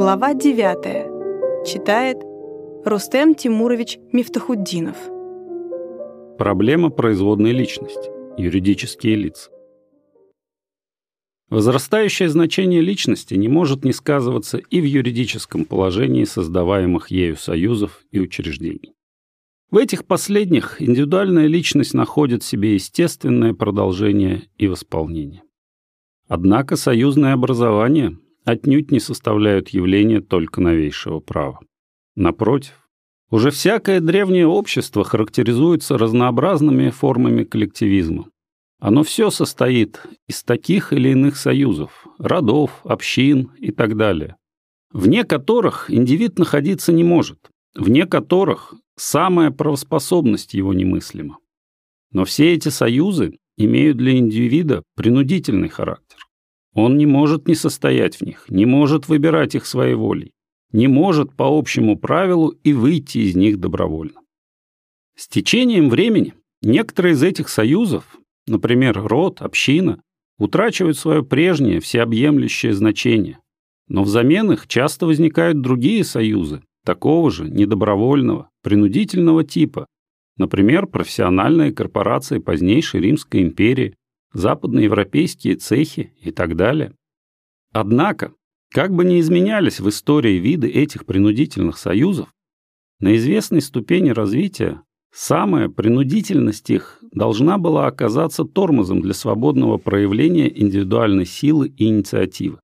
Глава 9. Читает Рустем Тимурович Мифтахуддинов. Проблема производной личности. Юридические лица. Возрастающее значение личности не может не сказываться и в юридическом положении создаваемых ею союзов и учреждений. В этих последних индивидуальная личность находит себе естественное продолжение и восполнение. Однако союзное образование отнюдь не составляют явления только новейшего права. Напротив, уже всякое древнее общество характеризуется разнообразными формами коллективизма. Оно все состоит из таких или иных союзов, родов, общин и так далее, вне которых индивид находиться не может, вне которых самая правоспособность его немыслима. Но все эти союзы имеют для индивида принудительный характер. Он не может не состоять в них, не может выбирать их своей волей, не может по общему правилу и выйти из них добровольно. С течением времени некоторые из этих союзов, например, род, община, утрачивают свое прежнее всеобъемлющее значение, но взамен их часто возникают другие союзы, такого же недобровольного, принудительного типа, например, профессиональные корпорации позднейшей Римской империи, западноевропейские цехи и так далее. Однако, как бы ни изменялись в истории виды этих принудительных союзов, на известной ступени развития самая принудительность их должна была оказаться тормозом для свободного проявления индивидуальной силы и инициативы.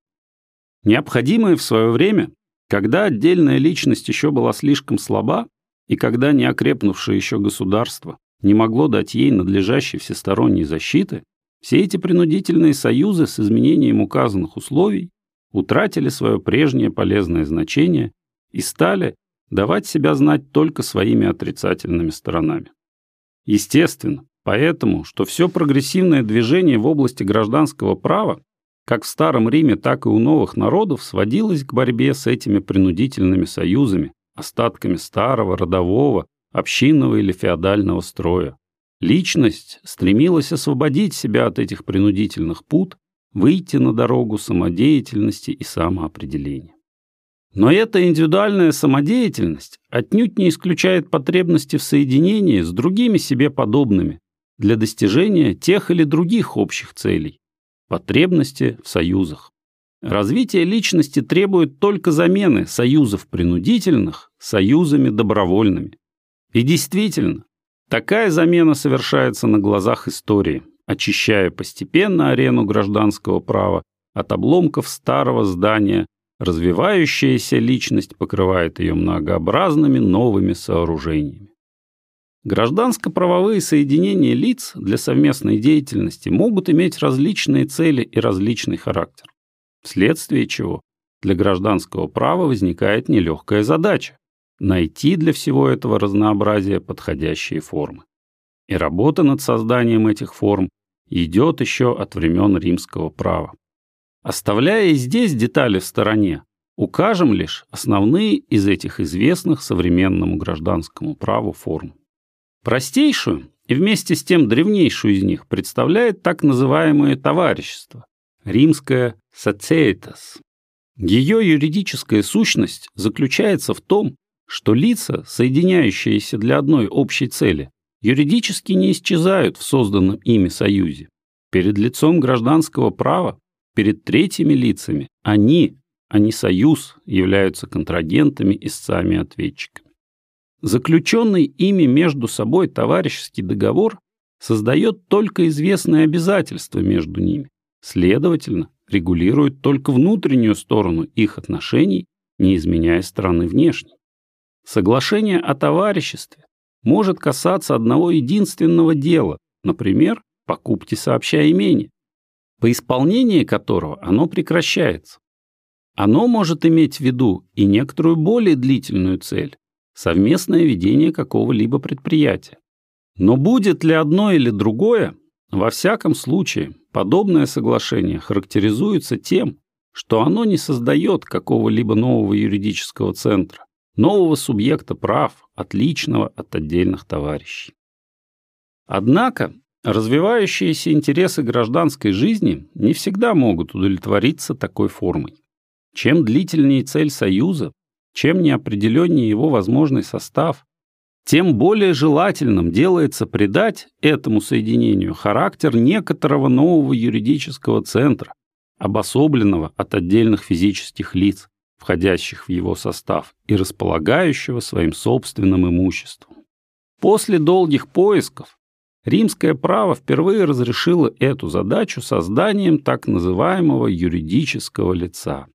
Необходимое в свое время, когда отдельная личность еще была слишком слаба, и когда неокрепнувшее еще государство не могло дать ей надлежащей всесторонней защиты, все эти принудительные союзы с изменением указанных условий утратили свое прежнее полезное значение и стали давать себя знать только своими отрицательными сторонами. Естественно, поэтому, что все прогрессивное движение в области гражданского права, как в Старом Риме, так и у новых народов, сводилось к борьбе с этими принудительными союзами, остатками старого, родового, общинного или феодального строя. Личность стремилась освободить себя от этих принудительных пут, выйти на дорогу самодеятельности и самоопределения. Но эта индивидуальная самодеятельность отнюдь не исключает потребности в соединении с другими себе подобными для достижения тех или других общих целей, потребности в союзах. Развитие личности требует только замены союзов принудительных союзами добровольными. И действительно, Такая замена совершается на глазах истории, очищая постепенно арену гражданского права от обломков старого здания, развивающаяся личность покрывает ее многообразными новыми сооружениями. Гражданско-правовые соединения лиц для совместной деятельности могут иметь различные цели и различный характер, вследствие чего для гражданского права возникает нелегкая задача найти для всего этого разнообразия подходящие формы. И работа над созданием этих форм идет еще от времен римского права. Оставляя здесь детали в стороне, укажем лишь основные из этих известных современному гражданскому праву форм. Простейшую и вместе с тем древнейшую из них представляет так называемое товарищество, римское «societas». Ее юридическая сущность заключается в том, что лица, соединяющиеся для одной общей цели, юридически не исчезают в созданном ими союзе. Перед лицом гражданского права, перед третьими лицами, они, а не союз, являются контрагентами, истцами ответчиками. Заключенный ими между собой товарищеский договор создает только известные обязательства между ними, следовательно, регулирует только внутреннюю сторону их отношений, не изменяя стороны внешней. Соглашение о товариществе может касаться одного единственного дела, например, покупки сообща имения, по исполнении которого оно прекращается. Оно может иметь в виду и некоторую более длительную цель – совместное ведение какого-либо предприятия. Но будет ли одно или другое, во всяком случае, подобное соглашение характеризуется тем, что оно не создает какого-либо нового юридического центра, нового субъекта прав, отличного от отдельных товарищей. Однако развивающиеся интересы гражданской жизни не всегда могут удовлетвориться такой формой. чем длительнее цель союза, чем неопределеннее его возможный состав, тем более желательным делается придать этому соединению характер некоторого нового юридического центра, обособленного от отдельных физических лиц, входящих в его состав и располагающего своим собственным имуществом. После долгих поисков римское право впервые разрешило эту задачу созданием так называемого юридического лица.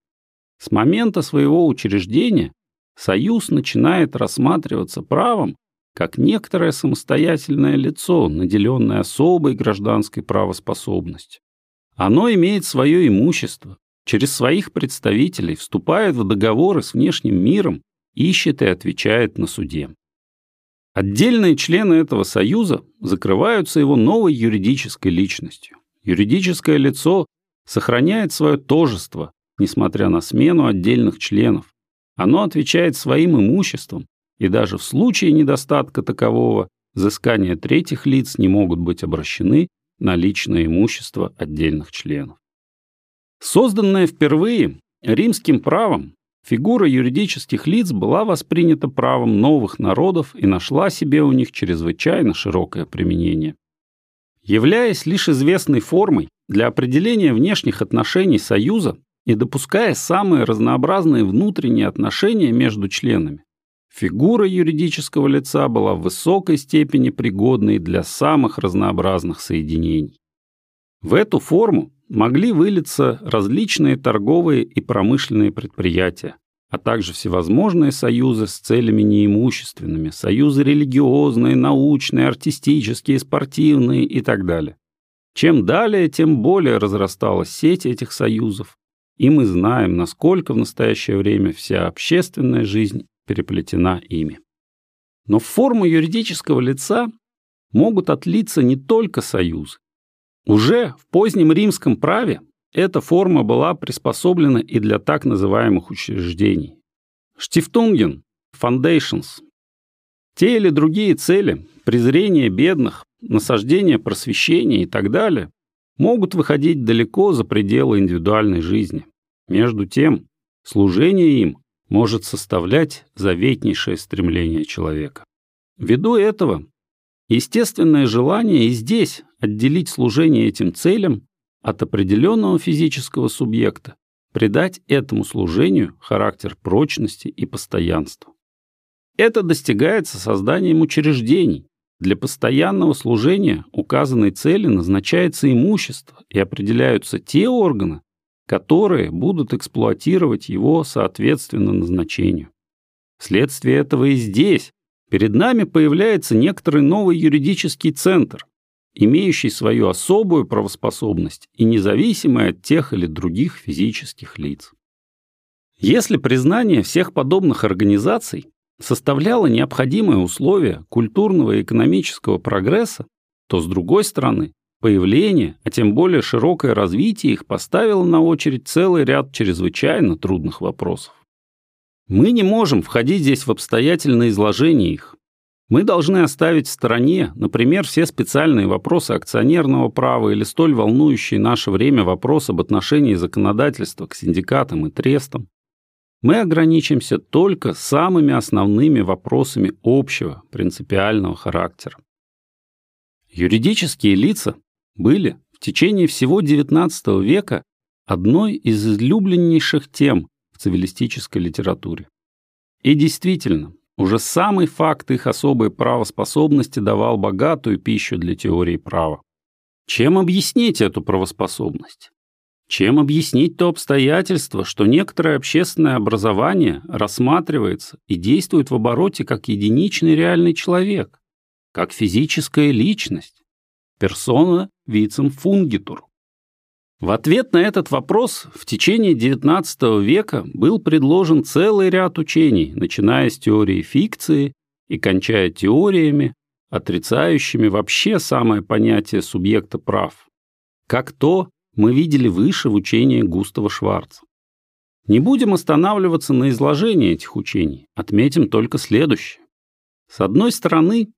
С момента своего учреждения союз начинает рассматриваться правом как некоторое самостоятельное лицо, наделенное особой гражданской правоспособностью. Оно имеет свое имущество, через своих представителей вступает в договоры с внешним миром, ищет и отвечает на суде. Отдельные члены этого союза закрываются его новой юридической личностью. Юридическое лицо сохраняет свое тожество, несмотря на смену отдельных членов. Оно отвечает своим имуществом, и даже в случае недостатка такового взыскания третьих лиц не могут быть обращены на личное имущество отдельных членов. Созданная впервые римским правом, фигура юридических лиц была воспринята правом новых народов и нашла себе у них чрезвычайно широкое применение. Являясь лишь известной формой для определения внешних отношений Союза и допуская самые разнообразные внутренние отношения между членами, Фигура юридического лица была в высокой степени пригодной для самых разнообразных соединений. В эту форму могли вылиться различные торговые и промышленные предприятия, а также всевозможные союзы с целями неимущественными, союзы религиозные, научные, артистические, спортивные и так далее. Чем далее, тем более разрасталась сеть этих союзов, и мы знаем, насколько в настоящее время вся общественная жизнь переплетена ими. Но в форму юридического лица могут отлиться не только союзы. Уже в позднем римском праве эта форма была приспособлена и для так называемых учреждений. Штифтунген, foundations. Те или другие цели, презрение бедных, насаждение просвещения и так далее, могут выходить далеко за пределы индивидуальной жизни. Между тем, служение им может составлять заветнейшее стремление человека. Ввиду этого, естественное желание и здесь отделить служение этим целям от определенного физического субъекта, придать этому служению характер прочности и постоянства. Это достигается созданием учреждений. Для постоянного служения указанной цели назначается имущество и определяются те органы, которые будут эксплуатировать его соответственно назначению. Вследствие этого и здесь перед нами появляется некоторый новый юридический центр, имеющий свою особую правоспособность и независимый от тех или других физических лиц. Если признание всех подобных организаций составляло необходимое условие культурного и экономического прогресса, то, с другой стороны, Появление, а тем более широкое развитие их поставило на очередь целый ряд чрезвычайно трудных вопросов. Мы не можем входить здесь в обстоятельное изложение их. Мы должны оставить в стороне, например, все специальные вопросы акционерного права или столь волнующие наше время вопрос об отношении законодательства к синдикатам и трестам. Мы ограничимся только самыми основными вопросами общего принципиального характера. Юридические лица были в течение всего XIX века одной из излюбленнейших тем цивилистической литературе. И действительно, уже самый факт их особой правоспособности давал богатую пищу для теории права. Чем объяснить эту правоспособность? Чем объяснить то обстоятельство, что некоторое общественное образование рассматривается и действует в обороте как единичный реальный человек, как физическая личность? персона вицем фунгитур. В ответ на этот вопрос в течение XIX века был предложен целый ряд учений, начиная с теории фикции и кончая теориями, отрицающими вообще самое понятие субъекта прав, как то мы видели выше в учении Густава Шварца. Не будем останавливаться на изложении этих учений, отметим только следующее. С одной стороны,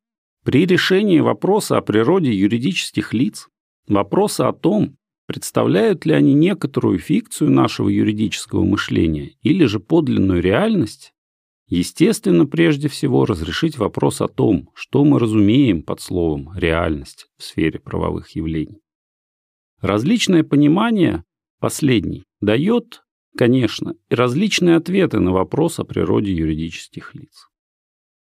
при решении вопроса о природе юридических лиц, вопроса о том, представляют ли они некоторую фикцию нашего юридического мышления или же подлинную реальность, естественно, прежде всего разрешить вопрос о том, что мы разумеем под словом «реальность» в сфере правовых явлений. Различное понимание последний дает, конечно, различные ответы на вопрос о природе юридических лиц.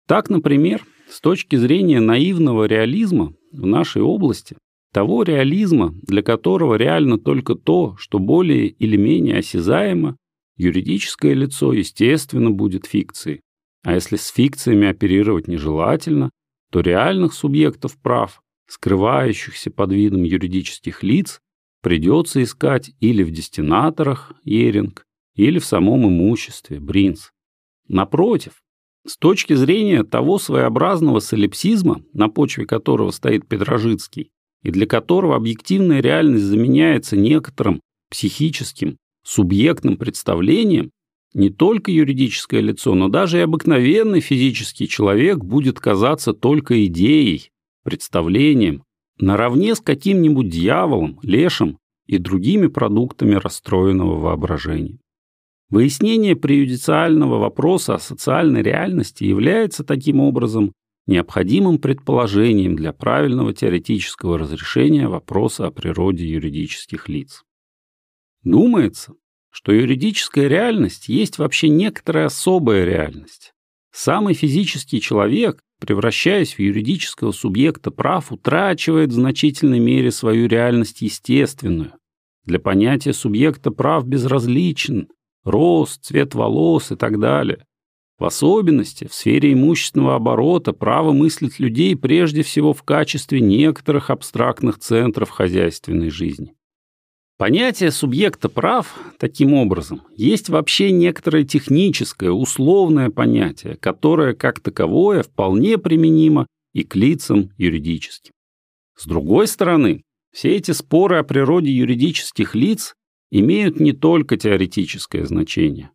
Так, например, с точки зрения наивного реализма в нашей области того реализма, для которого реально только то, что более или менее осязаемо, юридическое лицо, естественно, будет фикцией. А если с фикциями оперировать нежелательно, то реальных субъектов прав, скрывающихся под видом юридических лиц, придется искать или в дестинаторах, Еринг, или в самом имуществе, Бринс. Напротив, с точки зрения того своеобразного солипсизма, на почве которого стоит Петрожицкий, и для которого объективная реальность заменяется некоторым психическим, субъектным представлением, не только юридическое лицо, но даже и обыкновенный физический человек будет казаться только идеей, представлением, наравне с каким-нибудь дьяволом, лешим и другими продуктами расстроенного воображения. Выяснение преюдициального вопроса о социальной реальности является таким образом необходимым предположением для правильного теоретического разрешения вопроса о природе юридических лиц. Думается, что юридическая реальность есть вообще некоторая особая реальность. Самый физический человек, превращаясь в юридического субъекта прав, утрачивает в значительной мере свою реальность естественную. Для понятия субъекта прав безразличен рост, цвет волос и так далее. В особенности в сфере имущественного оборота право мыслить людей прежде всего в качестве некоторых абстрактных центров хозяйственной жизни. Понятие субъекта прав, таким образом, есть вообще некоторое техническое, условное понятие, которое, как таковое, вполне применимо и к лицам юридическим. С другой стороны, все эти споры о природе юридических лиц имеют не только теоретическое значение.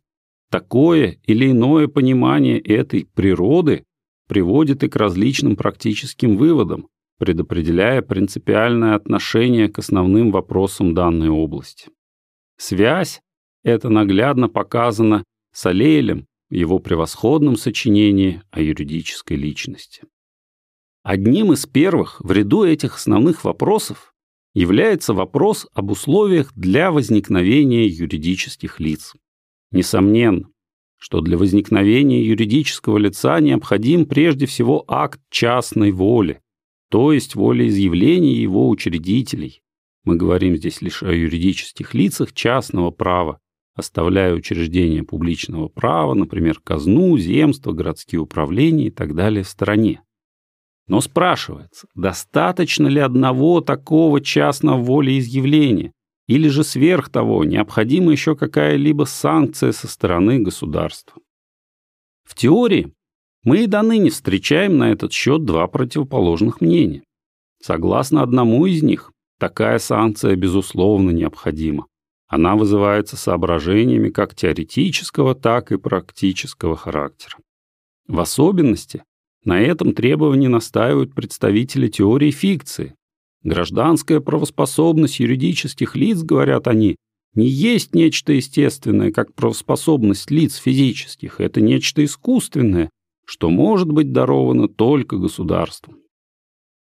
Такое или иное понимание этой природы приводит и к различным практическим выводам, предопределяя принципиальное отношение к основным вопросам данной области. Связь эта наглядно показана Салейлем в его превосходном сочинении о юридической личности. Одним из первых в ряду этих основных вопросов является вопрос об условиях для возникновения юридических лиц. Несомненно, что для возникновения юридического лица необходим прежде всего акт частной воли, то есть волеизъявления его учредителей. Мы говорим здесь лишь о юридических лицах частного права, оставляя учреждения публичного права, например, казну, земство, городские управления и так далее в стороне. Но спрашивается, достаточно ли одного такого частного волеизъявления, или же сверх того, необходима еще какая-либо санкция со стороны государства. В теории мы и до ныне встречаем на этот счет два противоположных мнения. Согласно одному из них, такая санкция безусловно необходима. Она вызывается соображениями как теоретического, так и практического характера. В особенности на этом требовании настаивают представители теории фикции, Гражданская правоспособность юридических лиц, говорят они, не есть нечто естественное, как правоспособность лиц физических. Это нечто искусственное, что может быть даровано только государству.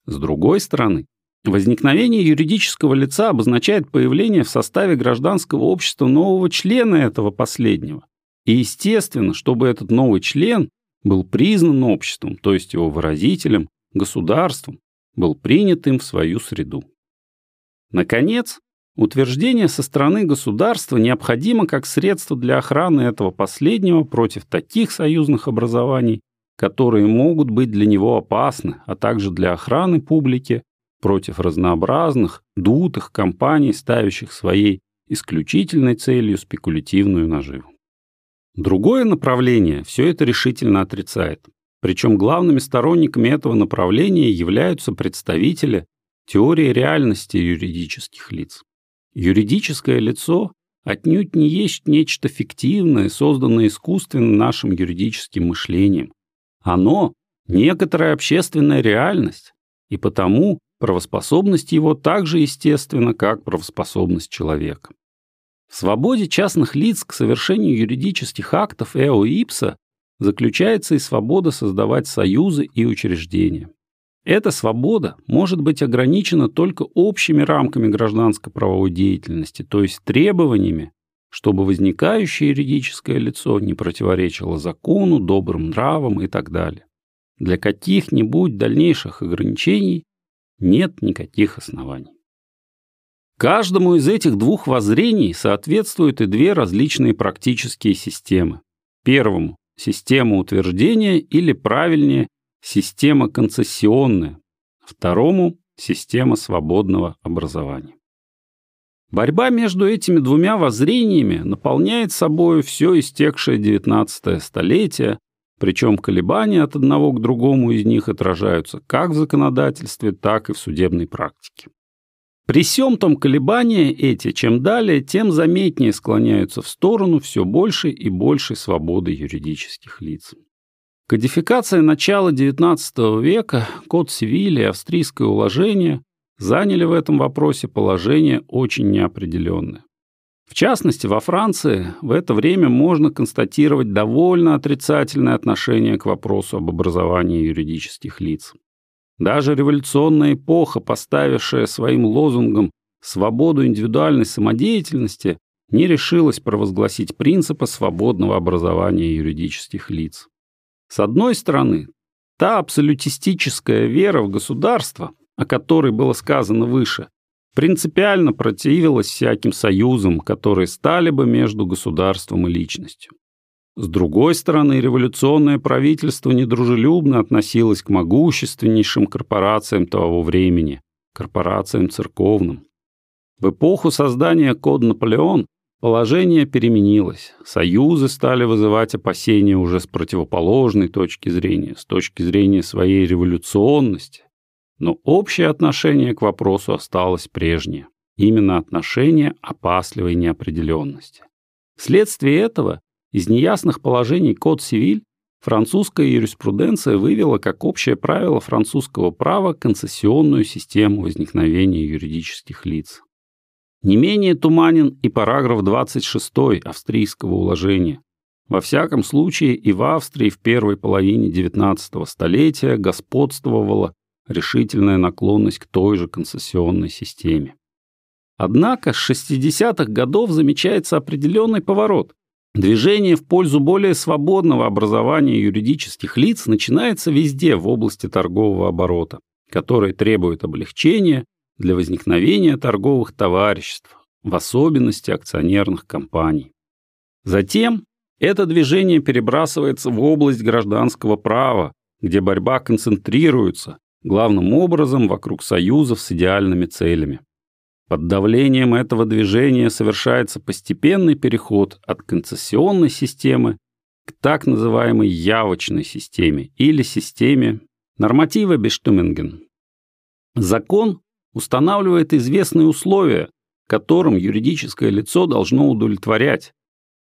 С другой стороны, возникновение юридического лица обозначает появление в составе гражданского общества нового члена этого последнего. И естественно, чтобы этот новый член был признан обществом, то есть его выразителем, государством, был принят им в свою среду. Наконец, утверждение со стороны государства необходимо как средство для охраны этого последнего против таких союзных образований, которые могут быть для него опасны, а также для охраны публики против разнообразных, дутых компаний, ставящих своей исключительной целью спекулятивную наживу. Другое направление все это решительно отрицает. Причем главными сторонниками этого направления являются представители теории реальности юридических лиц. Юридическое лицо отнюдь не есть нечто фиктивное, созданное искусственно нашим юридическим мышлением. Оно – некоторая общественная реальность, и потому правоспособность его так же естественна, как правоспособность человека. В свободе частных лиц к совершению юридических актов эо ипса заключается и свобода создавать союзы и учреждения. Эта свобода может быть ограничена только общими рамками гражданско-правовой деятельности, то есть требованиями, чтобы возникающее юридическое лицо не противоречило закону, добрым нравам и так далее. Для каких-нибудь дальнейших ограничений нет никаких оснований. Каждому из этих двух воззрений соответствуют и две различные практические системы. Первому – система утверждения или, правильнее, система концессионная. Второму – система свободного образования. Борьба между этими двумя воззрениями наполняет собой все истекшее XIX столетие, причем колебания от одного к другому из них отражаются как в законодательстве, так и в судебной практике. При всем том колебания эти, чем далее, тем заметнее склоняются в сторону все большей и большей свободы юридических лиц. Кодификация начала XIX века, код Севилли и австрийское уложение заняли в этом вопросе положение очень неопределенное. В частности, во Франции в это время можно констатировать довольно отрицательное отношение к вопросу об образовании юридических лиц. Даже революционная эпоха, поставившая своим лозунгом свободу индивидуальной самодеятельности, не решилась провозгласить принципы свободного образования юридических лиц. С одной стороны, та абсолютистическая вера в государство, о которой было сказано выше, принципиально противилась всяким союзам, которые стали бы между государством и личностью. С другой стороны, революционное правительство недружелюбно относилось к могущественнейшим корпорациям того времени, корпорациям церковным. В эпоху создания Код Наполеон положение переменилось. Союзы стали вызывать опасения уже с противоположной точки зрения, с точки зрения своей революционности. Но общее отношение к вопросу осталось прежнее. Именно отношение опасливой неопределенности. Вследствие этого из неясных положений Код Сивиль французская юриспруденция вывела как общее правило французского права концессионную систему возникновения юридических лиц. Не менее туманен и параграф 26 австрийского уложения. Во всяком случае и в Австрии в первой половине XIX столетия господствовала решительная наклонность к той же концессионной системе. Однако с 60-х годов замечается определенный поворот. Движение в пользу более свободного образования юридических лиц начинается везде в области торгового оборота, который требует облегчения для возникновения торговых товариществ, в особенности акционерных компаний. Затем это движение перебрасывается в область гражданского права, где борьба концентрируется главным образом вокруг союзов с идеальными целями. Под давлением этого движения совершается постепенный переход от концессионной системы к так называемой явочной системе или системе норматива Бештуминген. Закон устанавливает известные условия, которым юридическое лицо должно удовлетворять,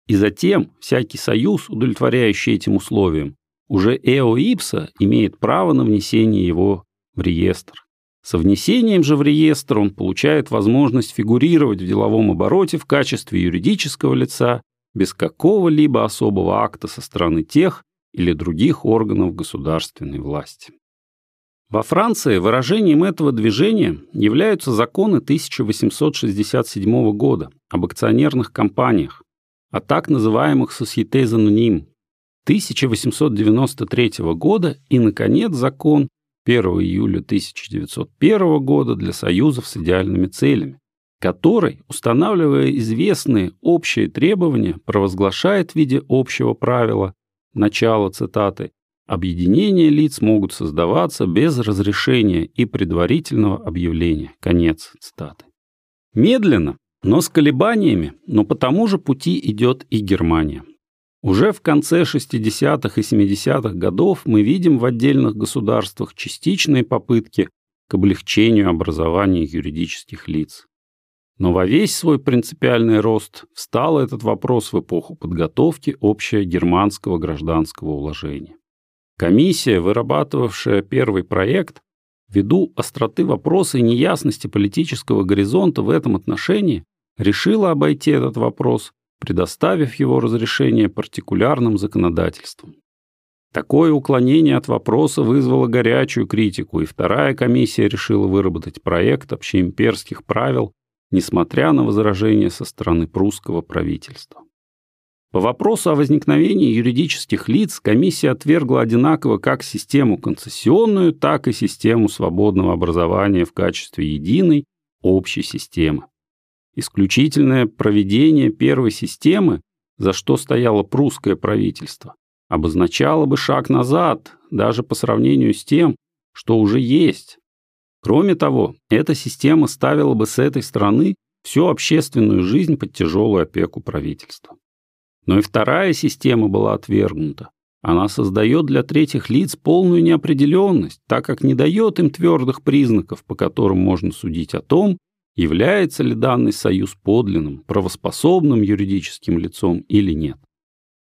и затем всякий союз, удовлетворяющий этим условиям, уже эо ипса имеет право на внесение его в реестр. Со внесением же в реестр он получает возможность фигурировать в деловом обороте в качестве юридического лица без какого-либо особого акта со стороны тех или других органов государственной власти. Во Франции выражением этого движения являются законы 1867 года об акционерных компаниях, о так называемых «sociétés anonymes» 1893 года и, наконец, закон 1 июля 1901 года для союзов с идеальными целями, который, устанавливая известные общие требования, провозглашает в виде общего правила, начало цитаты, объединения лиц могут создаваться без разрешения и предварительного объявления. Конец цитаты. Медленно, но с колебаниями, но по тому же пути идет и Германия. Уже в конце 60-х и 70-х годов мы видим в отдельных государствах частичные попытки к облегчению образования юридических лиц. Но во весь свой принципиальный рост встал этот вопрос в эпоху подготовки общего германского гражданского уложения. Комиссия, вырабатывавшая первый проект, ввиду остроты вопроса и неясности политического горизонта в этом отношении, решила обойти этот вопрос, предоставив его разрешение партикулярным законодательством. Такое уклонение от вопроса вызвало горячую критику, и вторая комиссия решила выработать проект общеимперских правил, несмотря на возражения со стороны прусского правительства. По вопросу о возникновении юридических лиц комиссия отвергла одинаково как систему концессионную, так и систему свободного образования в качестве единой общей системы. Исключительное проведение первой системы, за что стояло прусское правительство, обозначало бы шаг назад даже по сравнению с тем, что уже есть. Кроме того, эта система ставила бы с этой стороны всю общественную жизнь под тяжелую опеку правительства. Но и вторая система была отвергнута. Она создает для третьих лиц полную неопределенность, так как не дает им твердых признаков, по которым можно судить о том, является ли данный союз подлинным, правоспособным юридическим лицом или нет.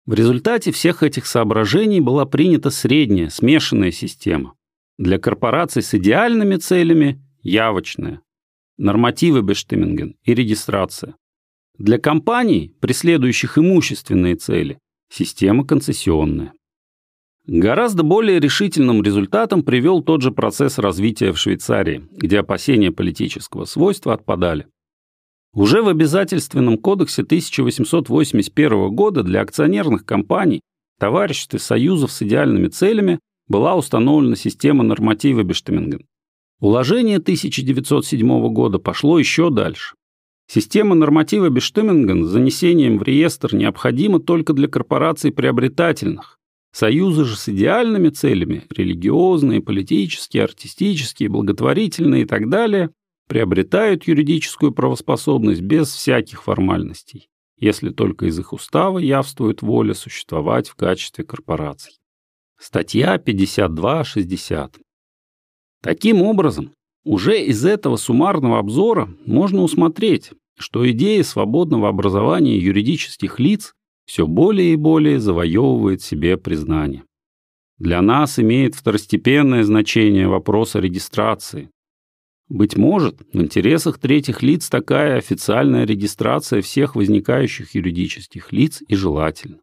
В результате всех этих соображений была принята средняя, смешанная система. Для корпораций с идеальными целями – явочная. Нормативы Бештиминген и регистрация. Для компаний, преследующих имущественные цели, система концессионная. Гораздо более решительным результатом привел тот же процесс развития в Швейцарии, где опасения политического свойства отпадали. Уже в обязательственном кодексе 1881 года для акционерных компаний, товариществ и союзов с идеальными целями была установлена система норматива Бештеминген. Уложение 1907 года пошло еще дальше. Система норматива Бештеминген с занесением в реестр необходима только для корпораций приобретательных. Союзы же с идеальными целями – религиозные, политические, артистические, благотворительные и так далее – приобретают юридическую правоспособность без всяких формальностей, если только из их устава явствует воля существовать в качестве корпораций. Статья 52.60. Таким образом, уже из этого суммарного обзора можно усмотреть, что идея свободного образования юридических лиц все более и более завоевывает себе признание. Для нас имеет второстепенное значение вопрос о регистрации. Быть может, в интересах третьих лиц такая официальная регистрация всех возникающих юридических лиц и желательна.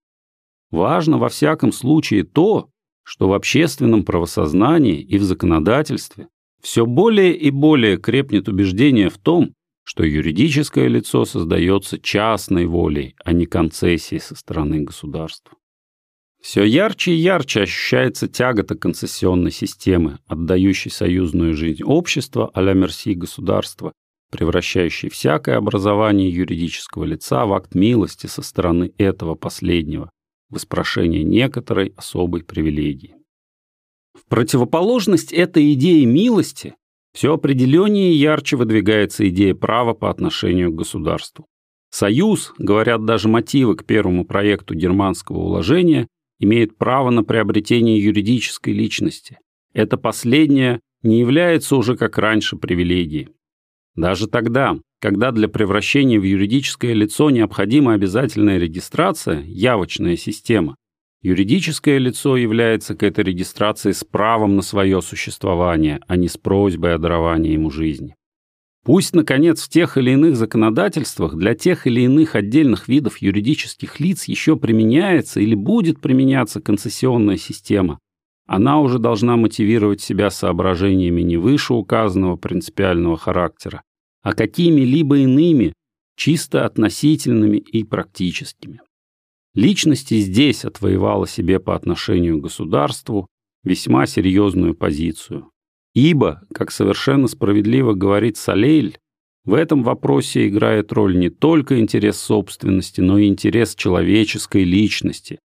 Важно во всяком случае то, что в общественном правосознании и в законодательстве все более и более крепнет убеждение в том, что юридическое лицо создается частной волей, а не концессией со стороны государства. Все ярче и ярче ощущается тягота концессионной системы, отдающей союзную жизнь общества а-ля мерси государства, превращающей всякое образование юридического лица в акт милости со стороны этого последнего, в испрошение некоторой особой привилегии. В противоположность этой идее милости все определеннее и ярче выдвигается идея права по отношению к государству. Союз, говорят даже мотивы к первому проекту германского уложения, имеет право на приобретение юридической личности. Это последнее не является уже как раньше привилегией. Даже тогда, когда для превращения в юридическое лицо необходима обязательная регистрация, явочная система, Юридическое лицо является к этой регистрации с правом на свое существование, а не с просьбой о даровании ему жизни. Пусть, наконец, в тех или иных законодательствах для тех или иных отдельных видов юридических лиц еще применяется или будет применяться концессионная система, она уже должна мотивировать себя соображениями не вышеуказанного принципиального характера, а какими-либо иными, чисто относительными и практическими. Личности здесь отвоевала себе по отношению к государству весьма серьезную позицию. Ибо, как совершенно справедливо говорит Салейль, в этом вопросе играет роль не только интерес собственности, но и интерес человеческой личности.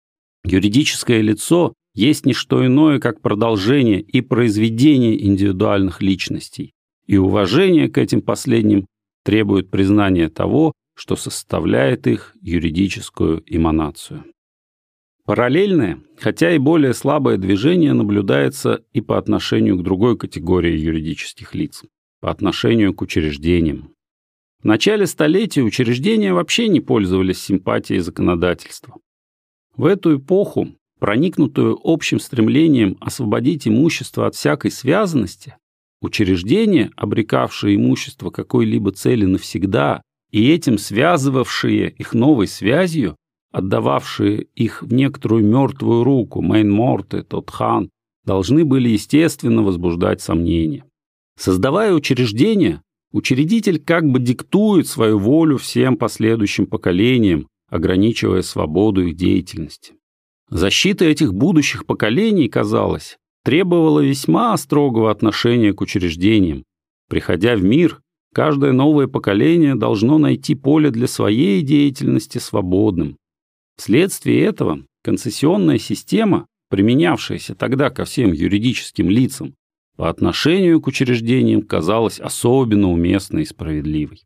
Юридическое лицо есть не что иное, как продолжение и произведение индивидуальных личностей, и уважение к этим последним требует признания того, что составляет их юридическую эманацию. Параллельное, хотя и более слабое движение наблюдается и по отношению к другой категории юридических лиц, по отношению к учреждениям. В начале столетия учреждения вообще не пользовались симпатией законодательства. В эту эпоху, проникнутую общим стремлением освободить имущество от всякой связанности, Учреждения, обрекавшие имущество какой-либо цели навсегда и этим связывавшие их новой связью, отдававшие их в некоторую мертвую руку, Мейн-Морте, Тотхан, должны были естественно возбуждать сомнения. Создавая учреждения, учредитель как бы диктует свою волю всем последующим поколениям, ограничивая свободу их деятельности. Защита этих будущих поколений, казалось, требовала весьма строгого отношения к учреждениям. Приходя в мир, каждое новое поколение должно найти поле для своей деятельности свободным. Вследствие этого концессионная система, применявшаяся тогда ко всем юридическим лицам, по отношению к учреждениям казалась особенно уместной и справедливой.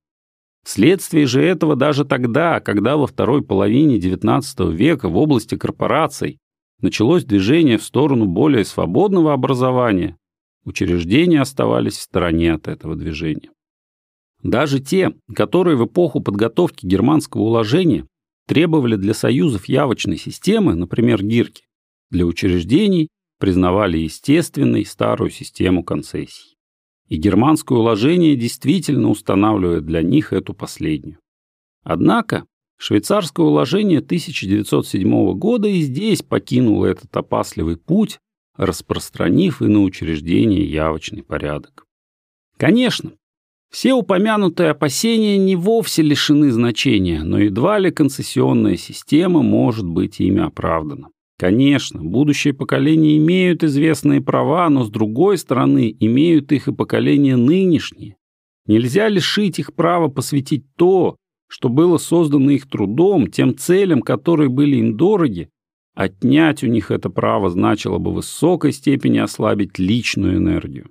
Вследствие же этого даже тогда, когда во второй половине XIX века в области корпораций началось движение в сторону более свободного образования, учреждения оставались в стороне от этого движения. Даже те, которые в эпоху подготовки германского уложения требовали для союзов явочной системы, например, гирки, для учреждений признавали естественной старую систему концессий и германское уложение действительно устанавливает для них эту последнюю. Однако швейцарское уложение 1907 года и здесь покинуло этот опасливый путь, распространив и на учреждение явочный порядок. Конечно, все упомянутые опасения не вовсе лишены значения, но едва ли концессионная система может быть ими оправдана. Конечно, будущие поколения имеют известные права, но с другой стороны имеют их и поколения нынешние. Нельзя лишить их права посвятить то, что было создано их трудом, тем целям, которые были им дороги. Отнять у них это право значило бы в высокой степени ослабить личную энергию.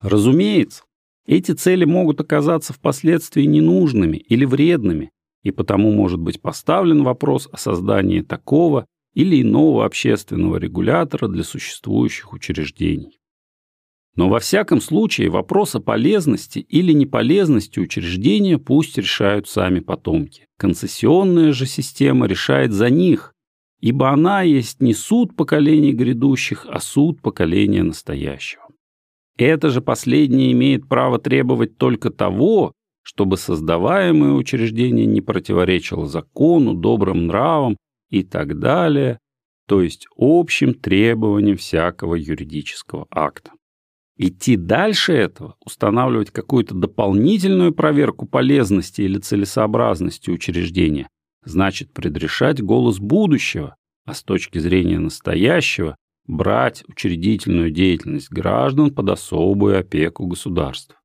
Разумеется, эти цели могут оказаться впоследствии ненужными или вредными, и потому может быть поставлен вопрос о создании такого или иного общественного регулятора для существующих учреждений. Но во всяком случае вопрос о полезности или неполезности учреждения пусть решают сами потомки. Концессионная же система решает за них, ибо она есть не суд поколений грядущих, а суд поколения настоящего. Это же последнее имеет право требовать только того, чтобы создаваемое учреждение не противоречило закону, добрым нравам и так далее, то есть общим требованиям всякого юридического акта. Идти дальше этого, устанавливать какую-то дополнительную проверку полезности или целесообразности учреждения, значит предрешать голос будущего, а с точки зрения настоящего брать учредительную деятельность граждан под особую опеку государства.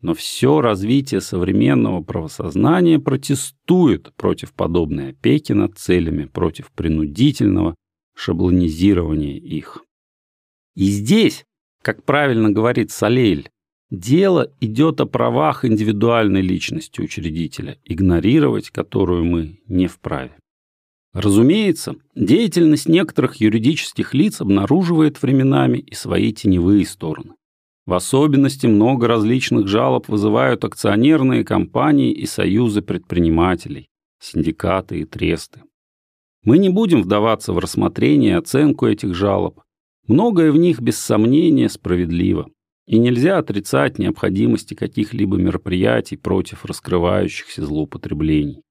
Но все развитие современного правосознания протестует против подобной опеки над целями, против принудительного шаблонизирования их. И здесь, как правильно говорит Салейль, дело идет о правах индивидуальной личности учредителя, игнорировать которую мы не вправе. Разумеется, деятельность некоторых юридических лиц обнаруживает временами и свои теневые стороны. В особенности много различных жалоб вызывают акционерные компании и союзы предпринимателей, синдикаты и тресты. Мы не будем вдаваться в рассмотрение и оценку этих жалоб. Многое в них без сомнения справедливо, и нельзя отрицать необходимости каких-либо мероприятий против раскрывающихся злоупотреблений.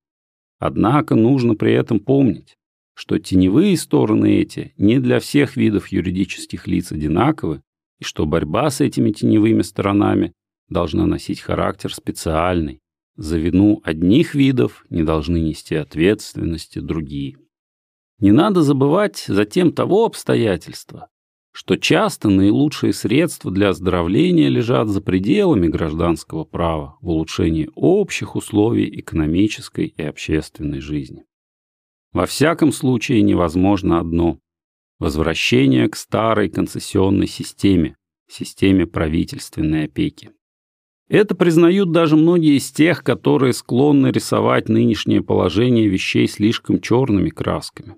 Однако нужно при этом помнить, что теневые стороны эти не для всех видов юридических лиц одинаковы и что борьба с этими теневыми сторонами должна носить характер специальный. За вину одних видов не должны нести ответственности другие. Не надо забывать затем того обстоятельства, что часто наилучшие средства для оздоровления лежат за пределами гражданского права в улучшении общих условий экономической и общественной жизни. Во всяком случае невозможно одно возвращение к старой концессионной системе, системе правительственной опеки. Это признают даже многие из тех, которые склонны рисовать нынешнее положение вещей слишком черными красками.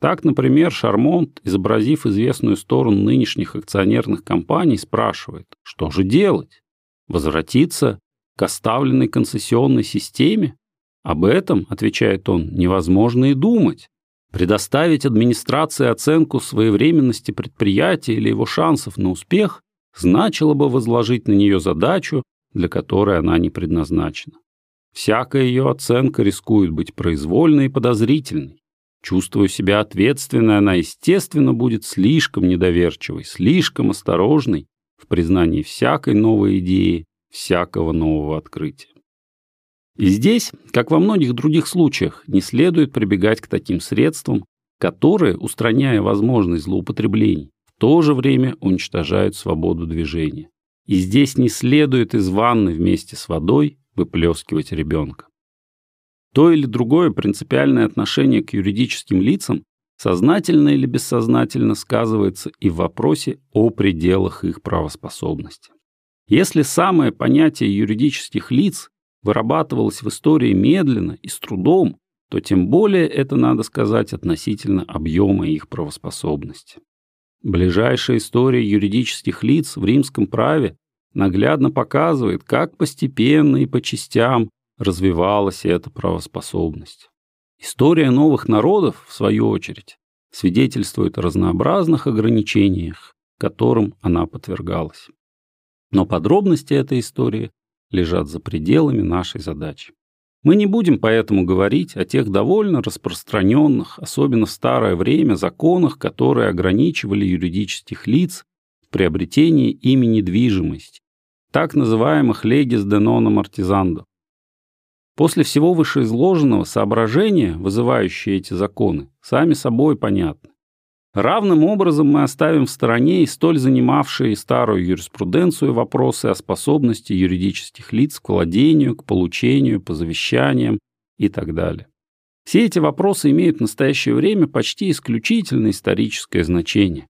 Так, например, Шармонт, изобразив известную сторону нынешних акционерных компаний, спрашивает, что же делать? Возвратиться к оставленной концессионной системе? Об этом, отвечает он, невозможно и думать. Предоставить администрации оценку своевременности предприятия или его шансов на успех значило бы возложить на нее задачу, для которой она не предназначена. Всякая ее оценка рискует быть произвольной и подозрительной. Чувствуя себя ответственной, она, естественно, будет слишком недоверчивой, слишком осторожной в признании всякой новой идеи, всякого нового открытия. И здесь, как во многих других случаях, не следует прибегать к таким средствам, которые, устраняя возможность злоупотреблений, в то же время уничтожают свободу движения. И здесь не следует из ванны вместе с водой выплескивать ребенка. То или другое принципиальное отношение к юридическим лицам сознательно или бессознательно сказывается и в вопросе о пределах их правоспособности. Если самое понятие юридических лиц вырабатывалось в истории медленно и с трудом, то тем более это надо сказать относительно объема их правоспособности. Ближайшая история юридических лиц в римском праве наглядно показывает, как постепенно и по частям развивалась эта правоспособность. История новых народов, в свою очередь, свидетельствует о разнообразных ограничениях, которым она подвергалась. Но подробности этой истории лежат за пределами нашей задачи. Мы не будем поэтому говорить о тех довольно распространенных, особенно в старое время, законах, которые ограничивали юридических лиц в приобретении ими недвижимости, так называемых легис де нона артизандо. После всего вышеизложенного соображения, вызывающие эти законы, сами собой понятны. Равным образом мы оставим в стороне и столь занимавшие старую юриспруденцию вопросы о способности юридических лиц к владению, к получению, по завещаниям и так далее. Все эти вопросы имеют в настоящее время почти исключительно историческое значение.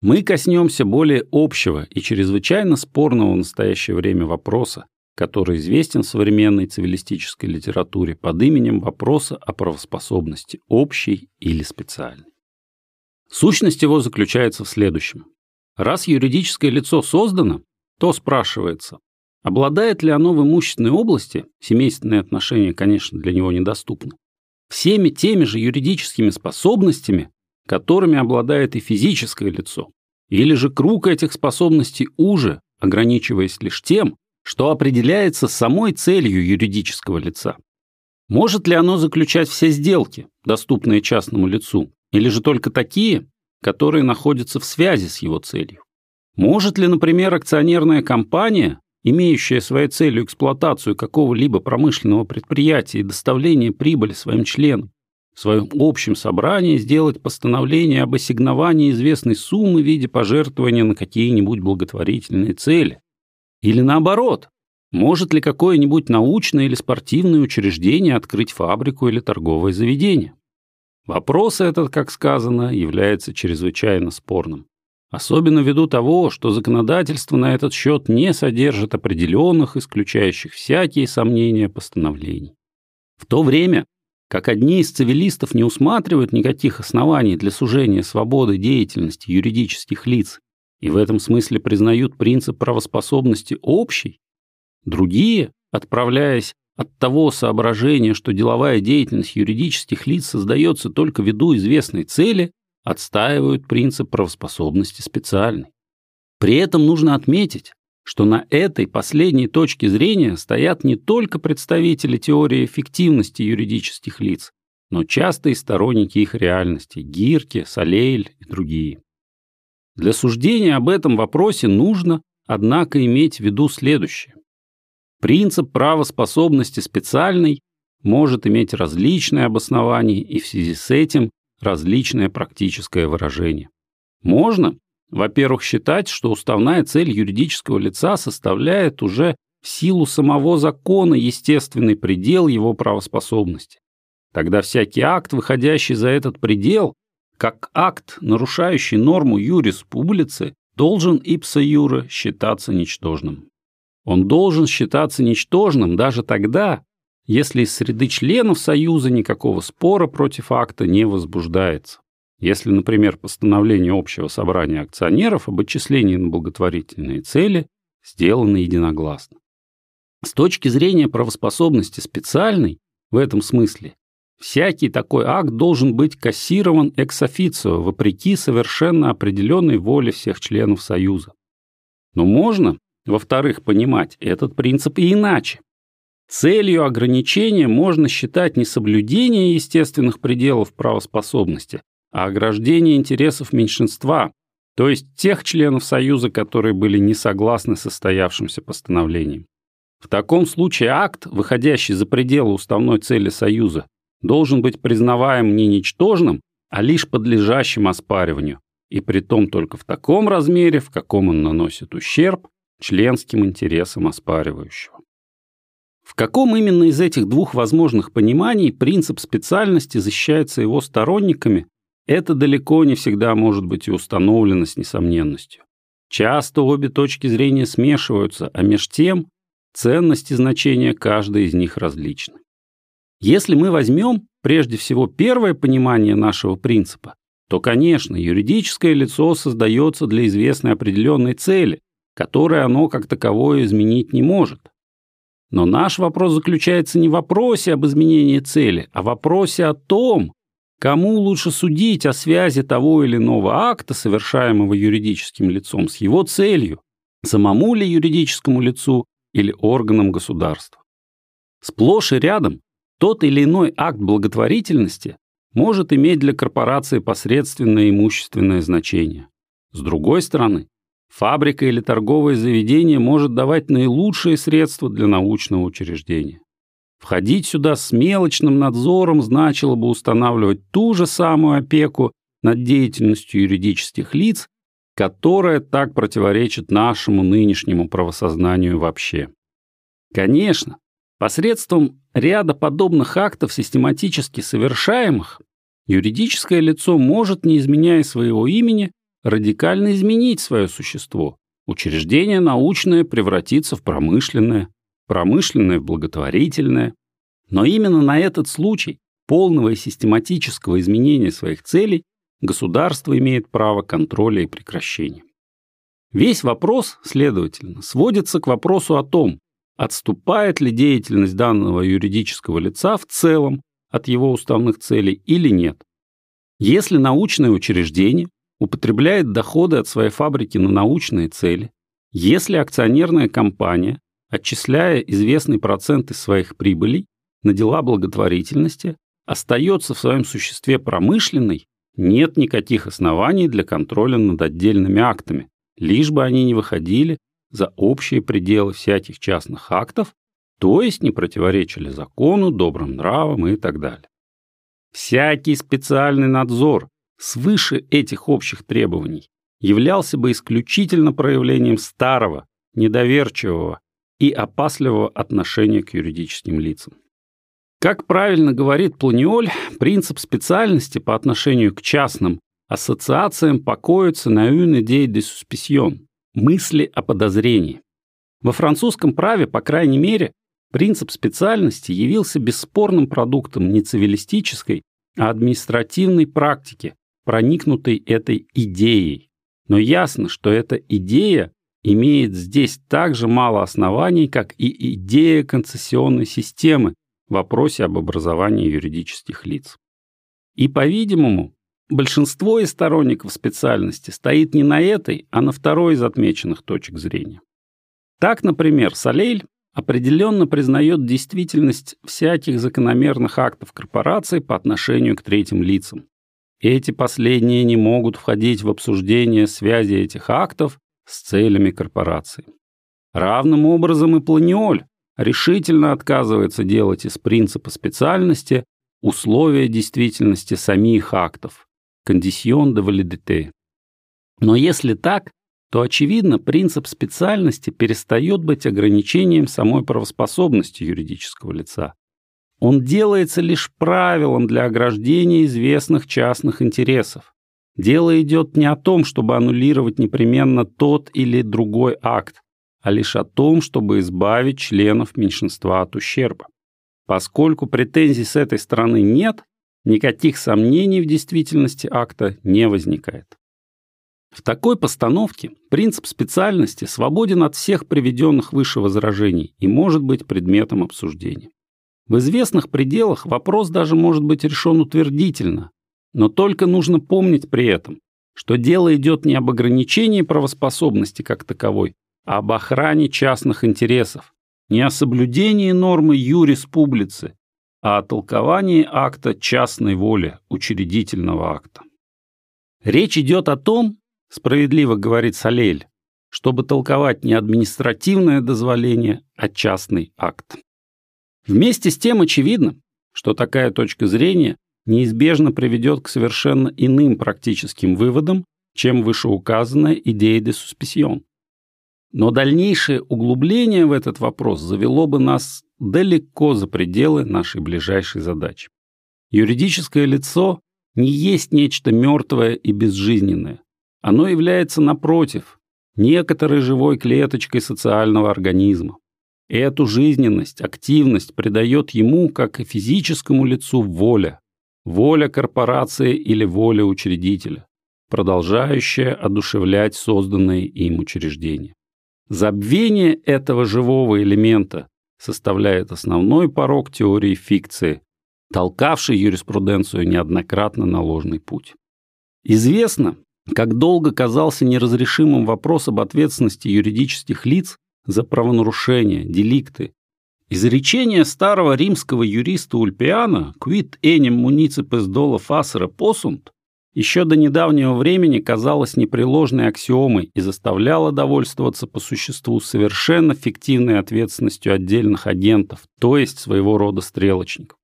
Мы коснемся более общего и чрезвычайно спорного в настоящее время вопроса, который известен в современной цивилистической литературе под именем вопроса о правоспособности общей или специальной. Сущность его заключается в следующем. Раз юридическое лицо создано, то спрашивается, обладает ли оно в имущественной области, семейственные отношения, конечно, для него недоступны, всеми теми же юридическими способностями, которыми обладает и физическое лицо, или же круг этих способностей уже, ограничиваясь лишь тем, что определяется самой целью юридического лица. Может ли оно заключать все сделки, доступные частному лицу, или же только такие, которые находятся в связи с его целью? Может ли, например, акционерная компания, имеющая своей целью эксплуатацию какого-либо промышленного предприятия и доставление прибыли своим членам, в своем общем собрании сделать постановление об ассигновании известной суммы в виде пожертвования на какие-нибудь благотворительные цели? Или наоборот, может ли какое-нибудь научное или спортивное учреждение открыть фабрику или торговое заведение? Вопрос этот, как сказано, является чрезвычайно спорным. Особенно ввиду того, что законодательство на этот счет не содержит определенных, исключающих всякие сомнения постановлений. В то время, как одни из цивилистов не усматривают никаких оснований для сужения свободы деятельности юридических лиц и в этом смысле признают принцип правоспособности общий, другие, отправляясь от того соображения, что деловая деятельность юридических лиц создается только ввиду известной цели, отстаивают принцип правоспособности специальной. При этом нужно отметить, что на этой последней точке зрения стоят не только представители теории эффективности юридических лиц, но часто и сторонники их реальности – Гирке, Салейль и другие. Для суждения об этом вопросе нужно, однако, иметь в виду следующее. Принцип правоспособности специальной может иметь различные обоснования и в связи с этим различное практическое выражение. Можно, во-первых, считать, что уставная цель юридического лица составляет уже в силу самого закона естественный предел его правоспособности. Тогда всякий акт, выходящий за этот предел, как акт, нарушающий норму юрис публицы, должен ипса юра считаться ничтожным. Он должен считаться ничтожным даже тогда, если из среды членов Союза никакого спора против акта не возбуждается. Если, например, постановление общего собрания акционеров об отчислении на благотворительные цели сделано единогласно. С точки зрения правоспособности специальной, в этом смысле, Всякий такой акт должен быть кассирован экс-официо, вопреки совершенно определенной воле всех членов Союза. Но можно, во-вторых, понимать этот принцип и иначе. Целью ограничения можно считать не соблюдение естественных пределов правоспособности, а ограждение интересов меньшинства, то есть тех членов Союза, которые были не согласны с состоявшимся постановлением. В таком случае акт, выходящий за пределы уставной цели Союза, должен быть признаваем не ничтожным, а лишь подлежащим оспариванию, и при том только в таком размере, в каком он наносит ущерб членским интересам оспаривающего. В каком именно из этих двух возможных пониманий принцип специальности защищается его сторонниками, это далеко не всегда может быть и установлено с несомненностью. Часто обе точки зрения смешиваются, а меж тем ценность и значение каждой из них различны. Если мы возьмем прежде всего первое понимание нашего принципа, то, конечно, юридическое лицо создается для известной определенной цели, которой оно как таковое изменить не может. Но наш вопрос заключается не в вопросе об изменении цели, а в вопросе о том, кому лучше судить о связи того или иного акта, совершаемого юридическим лицом, с его целью, самому ли юридическому лицу или органам государства. Сплошь и рядом тот или иной акт благотворительности может иметь для корпорации посредственное имущественное значение. С другой стороны, Фабрика или торговое заведение может давать наилучшие средства для научного учреждения. Входить сюда с мелочным надзором значило бы устанавливать ту же самую опеку над деятельностью юридических лиц, которая так противоречит нашему нынешнему правосознанию вообще. Конечно, посредством ряда подобных актов, систематически совершаемых, юридическое лицо может, не изменяя своего имени, радикально изменить свое существо. Учреждение научное превратится в промышленное, промышленное в благотворительное. Но именно на этот случай полного и систематического изменения своих целей государство имеет право контроля и прекращения. Весь вопрос, следовательно, сводится к вопросу о том, отступает ли деятельность данного юридического лица в целом от его уставных целей или нет. Если научное учреждение употребляет доходы от своей фабрики на научные цели, если акционерная компания, отчисляя известный процент из своих прибылей на дела благотворительности, остается в своем существе промышленной, нет никаких оснований для контроля над отдельными актами, лишь бы они не выходили за общие пределы всяких частных актов, то есть не противоречили закону, добрым нравам и так далее. Всякий специальный надзор, свыше этих общих требований являлся бы исключительно проявлением старого, недоверчивого и опасливого отношения к юридическим лицам. Как правильно говорит Планиоль, принцип специальности по отношению к частным ассоциациям покоится на une idée de suspicion – мысли о подозрении. Во французском праве, по крайней мере, принцип специальности явился бесспорным продуктом не цивилистической, а административной практики, проникнутой этой идеей. Но ясно, что эта идея имеет здесь так же мало оснований, как и идея концессионной системы в вопросе об образовании юридических лиц. И, по-видимому, большинство из сторонников специальности стоит не на этой, а на второй из отмеченных точек зрения. Так, например, Салейль определенно признает действительность всяких закономерных актов корпорации по отношению к третьим лицам, эти последние не могут входить в обсуждение связи этих актов с целями корпорации. Равным образом и Планиоль решительно отказывается делать из принципа специальности условия действительности самих актов, кондисьон де валидите. Но если так, то, очевидно, принцип специальности перестает быть ограничением самой правоспособности юридического лица. Он делается лишь правилом для ограждения известных частных интересов. Дело идет не о том, чтобы аннулировать непременно тот или другой акт, а лишь о том, чтобы избавить членов меньшинства от ущерба. Поскольку претензий с этой стороны нет, никаких сомнений в действительности акта не возникает. В такой постановке принцип специальности свободен от всех приведенных выше возражений и может быть предметом обсуждения. В известных пределах вопрос даже может быть решен утвердительно, но только нужно помнить при этом, что дело идет не об ограничении правоспособности как таковой, а об охране частных интересов, не о соблюдении нормы юрис публицы, а о толковании акта частной воли, учредительного акта. Речь идет о том, справедливо говорит Салель, чтобы толковать не административное дозволение, а частный акт. Вместе с тем очевидно, что такая точка зрения неизбежно приведет к совершенно иным практическим выводам, чем вышеуказанная идея де суспесион. Но дальнейшее углубление в этот вопрос завело бы нас далеко за пределы нашей ближайшей задачи. Юридическое лицо не есть нечто мертвое и безжизненное. Оно является, напротив, некоторой живой клеточкой социального организма. И эту жизненность, активность придает ему, как и физическому лицу, воля. Воля корпорации или воля учредителя, продолжающая одушевлять созданные им учреждения. Забвение этого живого элемента составляет основной порог теории фикции, толкавший юриспруденцию неоднократно на ложный путь. Известно, как долго казался неразрешимым вопрос об ответственности юридических лиц за правонарушения, деликты. Изречение старого римского юриста Ульпиана «Quid enim municipes dola facere possunt» еще до недавнего времени казалось непреложной аксиомой и заставляло довольствоваться по существу совершенно фиктивной ответственностью отдельных агентов, то есть своего рода стрелочников.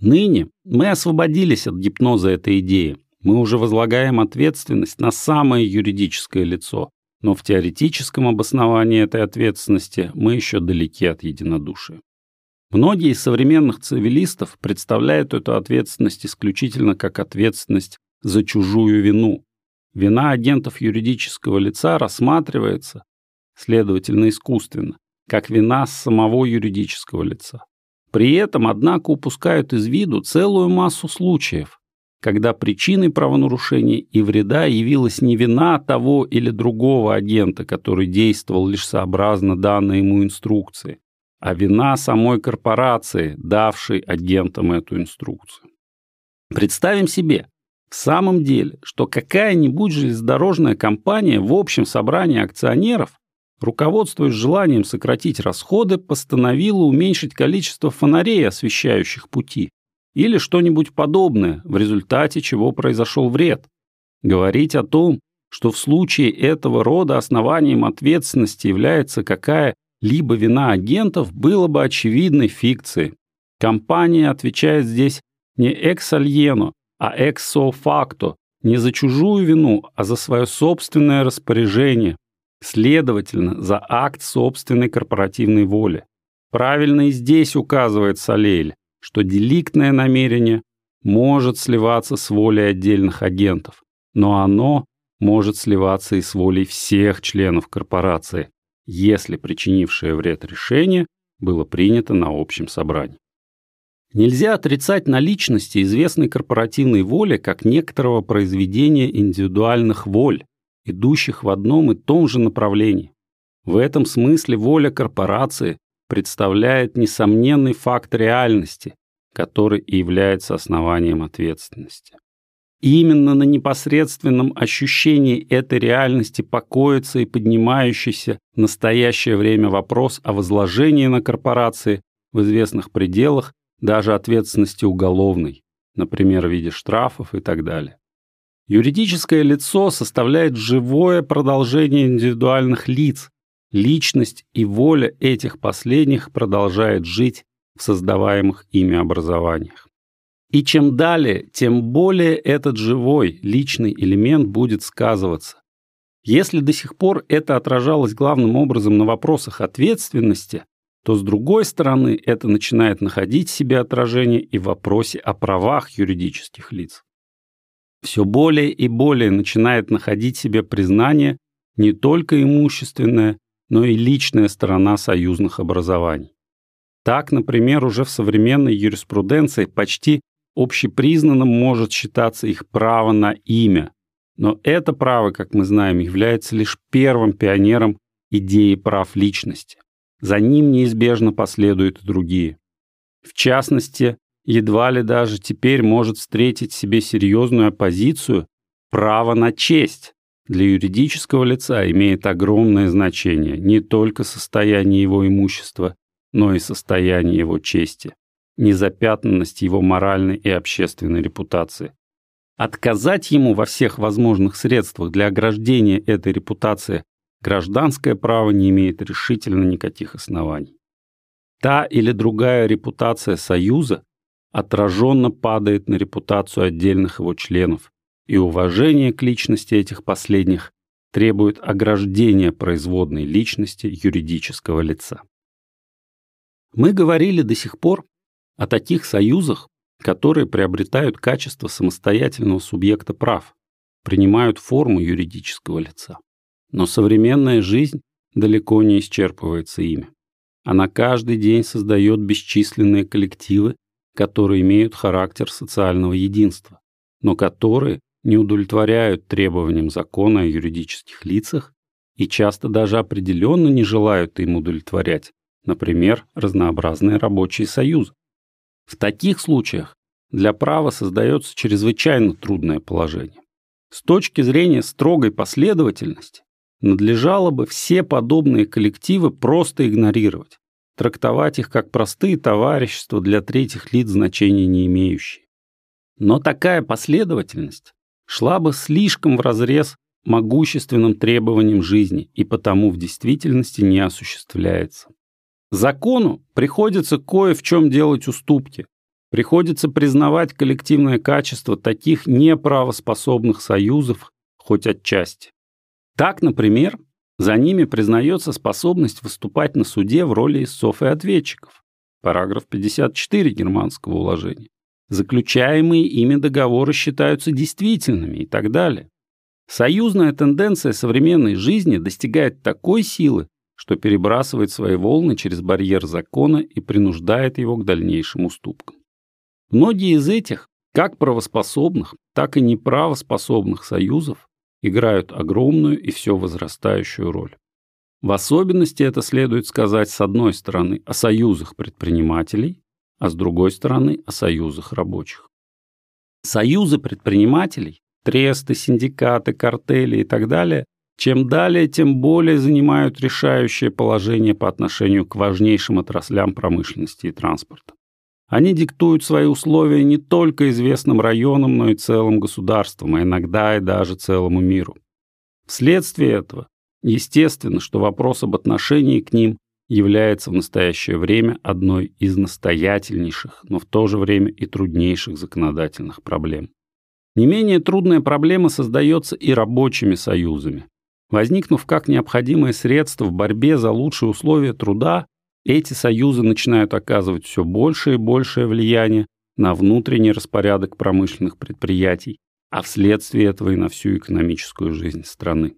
Ныне мы освободились от гипноза этой идеи. Мы уже возлагаем ответственность на самое юридическое лицо, но в теоретическом обосновании этой ответственности мы еще далеки от единодушия. Многие из современных цивилистов представляют эту ответственность исключительно как ответственность за чужую вину. Вина агентов юридического лица рассматривается, следовательно, искусственно, как вина самого юридического лица. При этом, однако, упускают из виду целую массу случаев, когда причиной правонарушения и вреда явилась не вина того или другого агента, который действовал лишь сообразно данной ему инструкции, а вина самой корпорации, давшей агентам эту инструкцию. Представим себе, в самом деле, что какая-нибудь железнодорожная компания в общем собрании акционеров, руководствуясь желанием сократить расходы, постановила уменьшить количество фонарей, освещающих пути, или что-нибудь подобное, в результате чего произошел вред. Говорить о том, что в случае этого рода основанием ответственности является какая-либо вина агентов, было бы очевидной фикцией. Компания отвечает здесь не экс-альено, а эксо-факто, не за чужую вину, а за свое собственное распоряжение, следовательно, за акт собственной корпоративной воли. Правильно и здесь указывает Салейль, что деликтное намерение может сливаться с волей отдельных агентов, но оно может сливаться и с волей всех членов корпорации, если причинившее вред решение было принято на общем собрании. Нельзя отрицать наличности известной корпоративной воли как некоторого произведения индивидуальных воль, идущих в одном и том же направлении. В этом смысле воля корпорации представляет несомненный факт реальности, который и является основанием ответственности. Именно на непосредственном ощущении этой реальности покоится и поднимающийся в настоящее время вопрос о возложении на корпорации в известных пределах даже ответственности уголовной, например, в виде штрафов и так далее. Юридическое лицо составляет живое продолжение индивидуальных лиц, Личность и воля этих последних продолжает жить в создаваемых ими образованиях. И чем далее, тем более этот живой, личный элемент будет сказываться. Если до сих пор это отражалось главным образом на вопросах ответственности, то с другой стороны это начинает находить в себе отражение и в вопросе о правах юридических лиц. Все более и более начинает находить себе признание не только имущественное, но и личная сторона союзных образований. Так, например, уже в современной юриспруденции почти общепризнанным может считаться их право на имя, но это право, как мы знаем, является лишь первым пионером идеи прав личности. За ним неизбежно последуют и другие. В частности, едва ли даже теперь может встретить себе серьезную оппозицию Право на честь для юридического лица имеет огромное значение не только состояние его имущества, но и состояние его чести, незапятнанность его моральной и общественной репутации. Отказать ему во всех возможных средствах для ограждения этой репутации гражданское право не имеет решительно никаких оснований. Та или другая репутация Союза отраженно падает на репутацию отдельных его членов, и уважение к личности этих последних требует ограждения производной личности юридического лица. Мы говорили до сих пор о таких союзах, которые приобретают качество самостоятельного субъекта прав, принимают форму юридического лица. Но современная жизнь далеко не исчерпывается ими. Она каждый день создает бесчисленные коллективы, которые имеют характер социального единства, но которые не удовлетворяют требованиям закона о юридических лицах и часто даже определенно не желают им удовлетворять, например, разнообразные рабочие союзы. В таких случаях для права создается чрезвычайно трудное положение. С точки зрения строгой последовательности надлежало бы все подобные коллективы просто игнорировать, трактовать их как простые товарищества для третьих лиц значения не имеющие. Но такая последовательность шла бы слишком вразрез могущественным требованиям жизни и потому в действительности не осуществляется. Закону приходится кое в чем делать уступки, приходится признавать коллективное качество таких неправоспособных союзов хоть отчасти. Так, например, за ними признается способность выступать на суде в роли истцов и ответчиков. Параграф 54 германского уложения заключаемые ими договоры считаются действительными и так далее. Союзная тенденция современной жизни достигает такой силы, что перебрасывает свои волны через барьер закона и принуждает его к дальнейшим уступкам. Многие из этих, как правоспособных, так и неправоспособных союзов, играют огромную и все возрастающую роль. В особенности это следует сказать с одной стороны о союзах предпринимателей, а с другой стороны о союзах рабочих. Союзы предпринимателей, тресты, синдикаты, картели и так далее, чем далее, тем более занимают решающее положение по отношению к важнейшим отраслям промышленности и транспорта. Они диктуют свои условия не только известным районам, но и целым государствам, а иногда и даже целому миру. Вследствие этого, естественно, что вопрос об отношении к ним является в настоящее время одной из настоятельнейших, но в то же время и труднейших законодательных проблем. Не менее трудная проблема создается и рабочими союзами. Возникнув как необходимое средство в борьбе за лучшие условия труда, эти союзы начинают оказывать все большее и большее влияние на внутренний распорядок промышленных предприятий, а вследствие этого и на всю экономическую жизнь страны.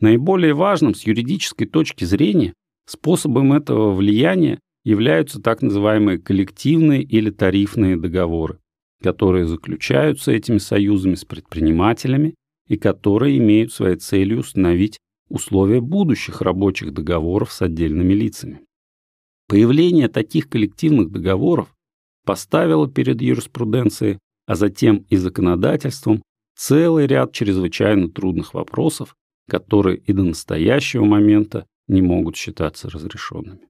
Наиболее важным с юридической точки зрения Способом этого влияния являются так называемые коллективные или тарифные договоры, которые заключаются этими союзами с предпринимателями и которые имеют своей целью установить условия будущих рабочих договоров с отдельными лицами. Появление таких коллективных договоров поставило перед юриспруденцией, а затем и законодательством, целый ряд чрезвычайно трудных вопросов, которые и до настоящего момента не могут считаться разрешенными.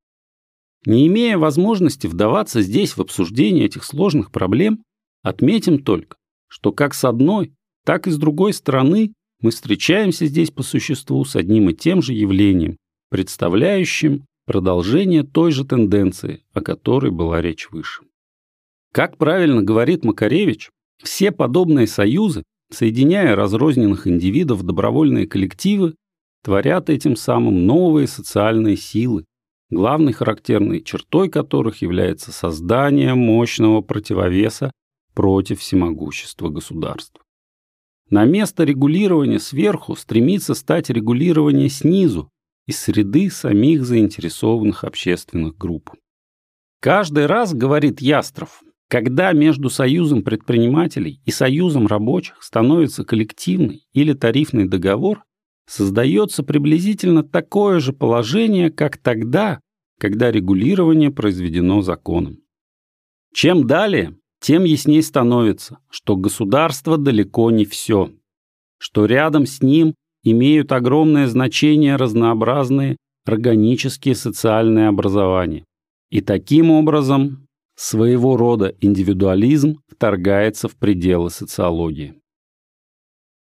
Не имея возможности вдаваться здесь в обсуждение этих сложных проблем, отметим только, что как с одной, так и с другой стороны мы встречаемся здесь по существу с одним и тем же явлением, представляющим продолжение той же тенденции, о которой была речь выше. Как правильно говорит Макаревич, все подобные союзы, соединяя разрозненных индивидов в добровольные коллективы, творят этим самым новые социальные силы, главной характерной чертой которых является создание мощного противовеса против всемогущества государства. На место регулирования сверху стремится стать регулирование снизу, из среды самих заинтересованных общественных групп. Каждый раз, говорит Ястров, когда между союзом предпринимателей и союзом рабочих становится коллективный или тарифный договор, создается приблизительно такое же положение, как тогда, когда регулирование произведено законом. Чем далее, тем ясней становится, что государство далеко не все, что рядом с ним имеют огромное значение разнообразные органические социальные образования. И таким образом своего рода индивидуализм вторгается в пределы социологии.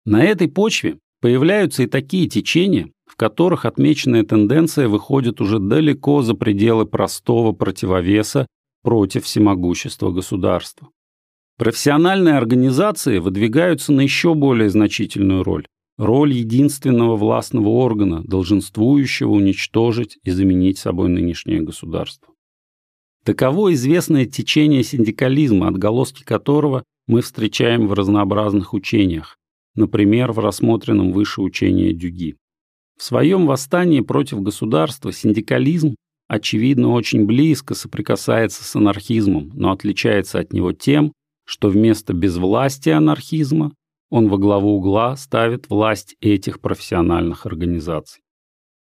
На этой почве появляются и такие течения, в которых отмеченная тенденция выходит уже далеко за пределы простого противовеса против всемогущества государства. Профессиональные организации выдвигаются на еще более значительную роль – роль единственного властного органа, долженствующего уничтожить и заменить собой нынешнее государство. Таково известное течение синдикализма, отголоски которого мы встречаем в разнообразных учениях, например, в рассмотренном выше учении Дюги. В своем восстании против государства синдикализм, очевидно, очень близко соприкасается с анархизмом, но отличается от него тем, что вместо безвластия анархизма он во главу угла ставит власть этих профессиональных организаций.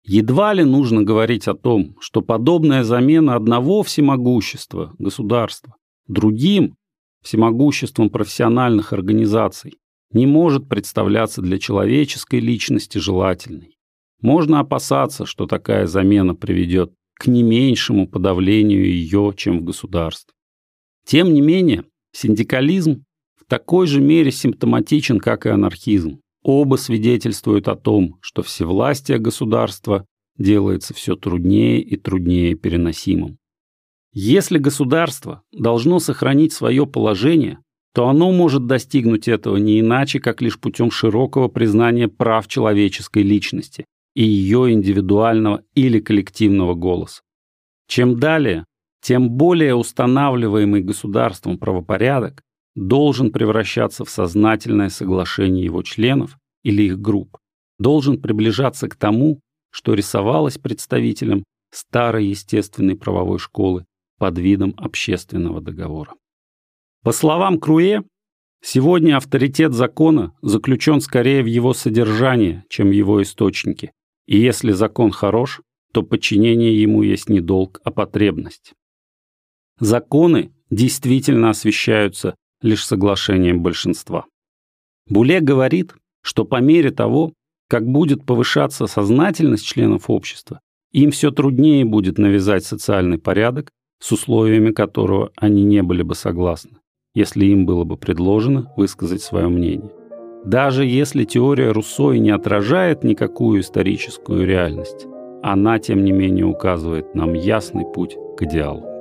Едва ли нужно говорить о том, что подобная замена одного всемогущества государства другим всемогуществом профессиональных организаций не может представляться для человеческой личности желательной. Можно опасаться, что такая замена приведет к не меньшему подавлению ее, чем в государстве. Тем не менее, синдикализм такой же мере симптоматичен, как и анархизм. Оба свидетельствуют о том, что всевластие государства делается все труднее и труднее переносимым. Если государство должно сохранить свое положение, то оно может достигнуть этого не иначе, как лишь путем широкого признания прав человеческой личности, и ее индивидуального или коллективного голоса. Чем далее, тем более устанавливаемый государством правопорядок должен превращаться в сознательное соглашение его членов или их групп, должен приближаться к тому, что рисовалось представителям старой естественной правовой школы под видом общественного договора. По словам Круе, сегодня авторитет закона заключен скорее в его содержании, чем в его источнике, и если закон хорош, то подчинение ему есть не долг, а потребность. Законы действительно освещаются лишь соглашением большинства. Буле говорит, что по мере того, как будет повышаться сознательность членов общества, им все труднее будет навязать социальный порядок, с условиями которого они не были бы согласны, если им было бы предложено высказать свое мнение. Даже если теория Руссо и не отражает никакую историческую реальность, она, тем не менее, указывает нам ясный путь к идеалу.